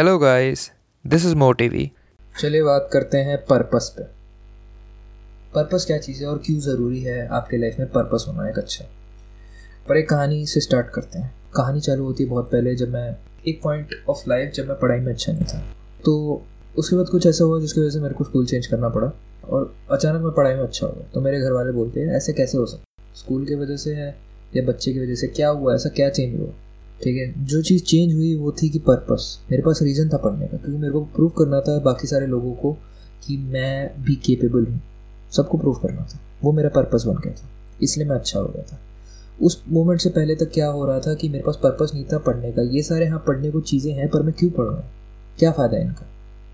Hello guys this is Motivi चलिए बात करते हैं पर्पस पे। पर्पस क्या चीज़ है और क्यों ज़रूरी है आपके लाइफ में पर्पस होना एक अच्छा? पर एक कहानी से स्टार्ट करते हैं। कहानी चालू होती है बहुत पहले जब मैं एक पॉइंट ऑफ़ लाइफ जब मैं पढ़ाई में अच्छा नहीं था। तो उसके बाद कुछ ऐसा हुआ जिसकी वजह से मेरे को स्कूल चेंज करना पड़ा और अचानक मैं पढ़ाई में अच्छा हो गया। तो मेरे घर वाले बोलते हैं, ऐसे कैसे हो सकता स्कूल की वजह से है या बच्चे की वजह से? क्या हुआ? ऐसा क्या चेंज हुआ? ठीक है? जो चीज़ चेंज हुई वो थी कि पर्पस मेरे पास रीज़न था पढ़ने का, क्योंकि मेरे को प्रूव करना था बाकी सारे लोगों को कि मैं भी केपेबल हूँ। सबको प्रूव करना था। वो मेरा पर्पस बन गया था। इसलिए मैं अच्छा हो गया था। उस मोमेंट से पहले तक क्या हो रहा था कि मेरे पास पर्पस नहीं था पढ़ने का। ये सारे हाँ पढ़ने को चीज़ें हैं, पर मैं क्यों पढ़? रहा हूँ क्या फ़ायदा है इनका?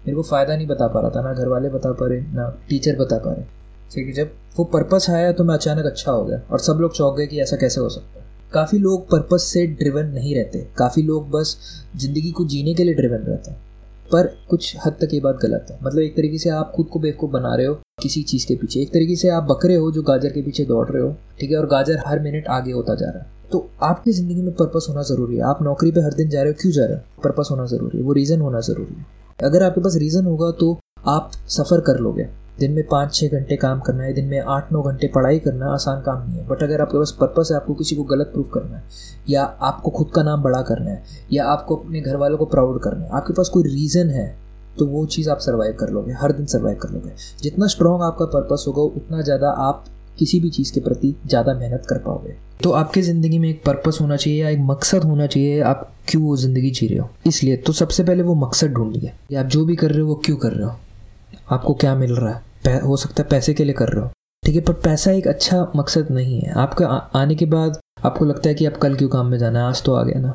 मेरे को फ़ायदा नहीं बता पा रहा था, ना घर वाले बता पा रहे, ना टीचर बता पा रहे। ठीक है, जब वो पर्पस आया तो मैं अचानक अच्छा हो गया और सब लोग चौंक गए कि ऐसा कैसे हो सकता है। काफ़ी लोग पर्पस से ड्रिवन नहीं रहते। काफ़ी लोग बस ज़िंदगी को जीने के लिए ड्रिवन रहते हैं। पर कुछ हद तक ये बात गलत है। मतलब एक तरीके से आप खुद को बेवकूफ़ बना रहे हो किसी चीज़ के पीछे। एक तरीके से आप बकरे हो जो गाजर के पीछे दौड़ रहे हो, ठीक है, और गाजर हर मिनट आगे होता जा रहा है। तो आपकी ज़िंदगी में पर्पस होना ज़रूरी है। आप नौकरी पे हर दिन जा रहे हो, क्यों जा रहे हो? पर्पस होना ज़रूरी है। वो रीज़न होना ज़रूरी है। अगर आपके पास रीज़न होगा तो आप सफ़र कर लोगे। दिन में पाँच छः घंटे काम करना है, दिन में आठ नौ घंटे पढ़ाई करना आसान काम नहीं है। बट अगर आपके पास पर्पस है, आपको किसी को गलत प्रूफ करना है, या आपको खुद का नाम बड़ा करना है, या आपको अपने घर वालों को प्राउड करना है, आपके पास कोई रीज़न है तो वो चीज़ आप सर्वाइव कर लोगे, हर दिन सर्वाइव कर लोगे। जितना स्ट्रॉन्ग आपका पर्पस होगा, उतना ज़्यादा आप किसी भी चीज़ के प्रति ज़्यादा मेहनत कर पाओगे। तो आपकी ज़िंदगी में एक पर्पस होना चाहिए, या एक मकसद होना चाहिए, आप क्यों वो ज़िंदगी जी रहे हो? इसलिए तो सबसे पहले वो मकसद ढूंढिए। आप जो भी कर रहे हो, वो क्यों कर रहे हो? आपको क्या मिल रहा है? हो सकता है पैसे के लिए कर रहे हो। ठीक है, पर पैसा एक अच्छा मकसद नहीं है। आपके आने के बाद आपको लगता है कि आप कल क्यों काम में जाना है? आज तो आ गया ना।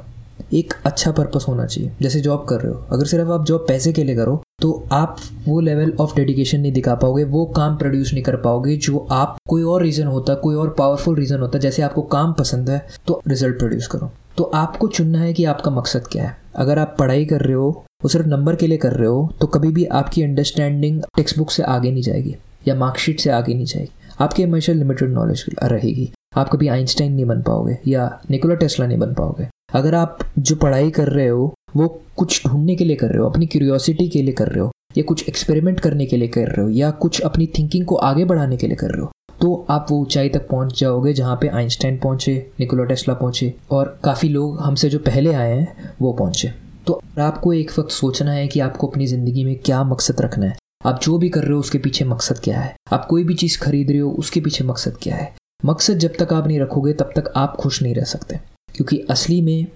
एक अच्छा पर्पस होना चाहिए, जैसे जॉब कर रहे हो। अगर सिर्फ़ आप जॉब पैसे के लिए करो तो आप वो लेवल ऑफ़ डेडिकेशन नहीं दिखा पाओगे, वो काम प्रोड्यूस नहीं कर पाओगे जो आप, कोई और रीज़न होता, कोई और पावरफुल रीज़न होता, जैसे आपको काम पसंद है तो रिज़ल्ट प्रोड्यूस करो। तो आपको चुनना है कि आपका मकसद क्या है। अगर आप पढ़ाई कर रहे हो, वो सिर्फ़ नंबर के लिए कर रहे हो तो कभी भी आपकी अंडरस्टैंडिंग टेक्स्ट बुक से आगे नहीं जाएगी, या मार्कशीट से आगे नहीं जाएगी। आपकी हमेशा लिमिटेड नॉलेज रहेगी। आप कभी आइंस्टाइन नहीं बन पाओगे, या निकोला टेस्ला नहीं बन पाओगे। अगर आप जो पढ़ाई कर रहे हो, वो कुछ ढूँढने के लिए कर रहे हो, अपनी क्यूरियोसिटी के लिए कर रहे हो, या कुछ एक्सपेरिमेंट करने के लिए कर रहे हो, या कुछ अपनी थिंकिंग को आगे बढ़ाने के लिए कर रहे हो तो आप वो ऊंचाई तक पहुँच जाओगे जहाँ पे आइंस्टाइन पहुँचे, निकोला टेस्ला पहुँचे, और काफ़ी लोग हमसे जो पहले आए हैं, वो पहुँचे। तो आपको एक वक्त सोचना है कि आपको अपनी ज़िंदगी में क्या मकसद रखना है। आप जो भी कर रहे हो, उसके पीछे मकसद क्या है? आप कोई भी चीज़ खरीद रहे हो, उसके पीछे मकसद क्या है? मकसद जब तक आप नहीं रखोगे, तब तक आप खुश नहीं रह सकते। क्योंकि असली में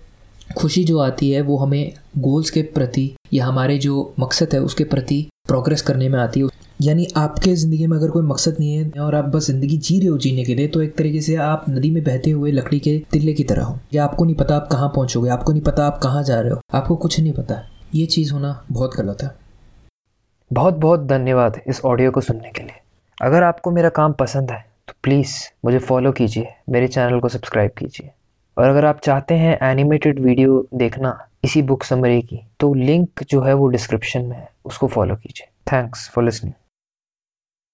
खुशी जो आती है, वो हमें गोल्स के प्रति या हमारे जो मकसद है, उसके प्रति प्रोग्रेस करने में आती है। यानी आपके ज़िंदगी में अगर कोई मकसद नहीं है और आप बस ज़िंदगी जी रहे हो जीने के लिए तो एक तरीके से आप नदी में बहते हुए लकड़ी के तिल्ले की तरह हो। या आपको नहीं पता आप कहाँ पहुँचोगे, आपको नहीं पता आप कहाँ जा रहे हो। आपको कुछ नहीं पता। ये चीज़ होना बहुत गलत है। बहुत बहुत धन्यवाद इस ऑडियो को सुनने के लिए। अगर आपको मेरा काम पसंद है तो प्लीज़ मुझे फॉलो कीजिए, मेरे चैनल को सब्सक्राइब कीजिए। और अगर आप चाहते हैं एनिमेटेड वीडियो देखना इसी बुक समरी की। तो लिंक जो है वो डिस्क्रिप्शन में है, उसको फॉलो कीजिए। Thanks for listening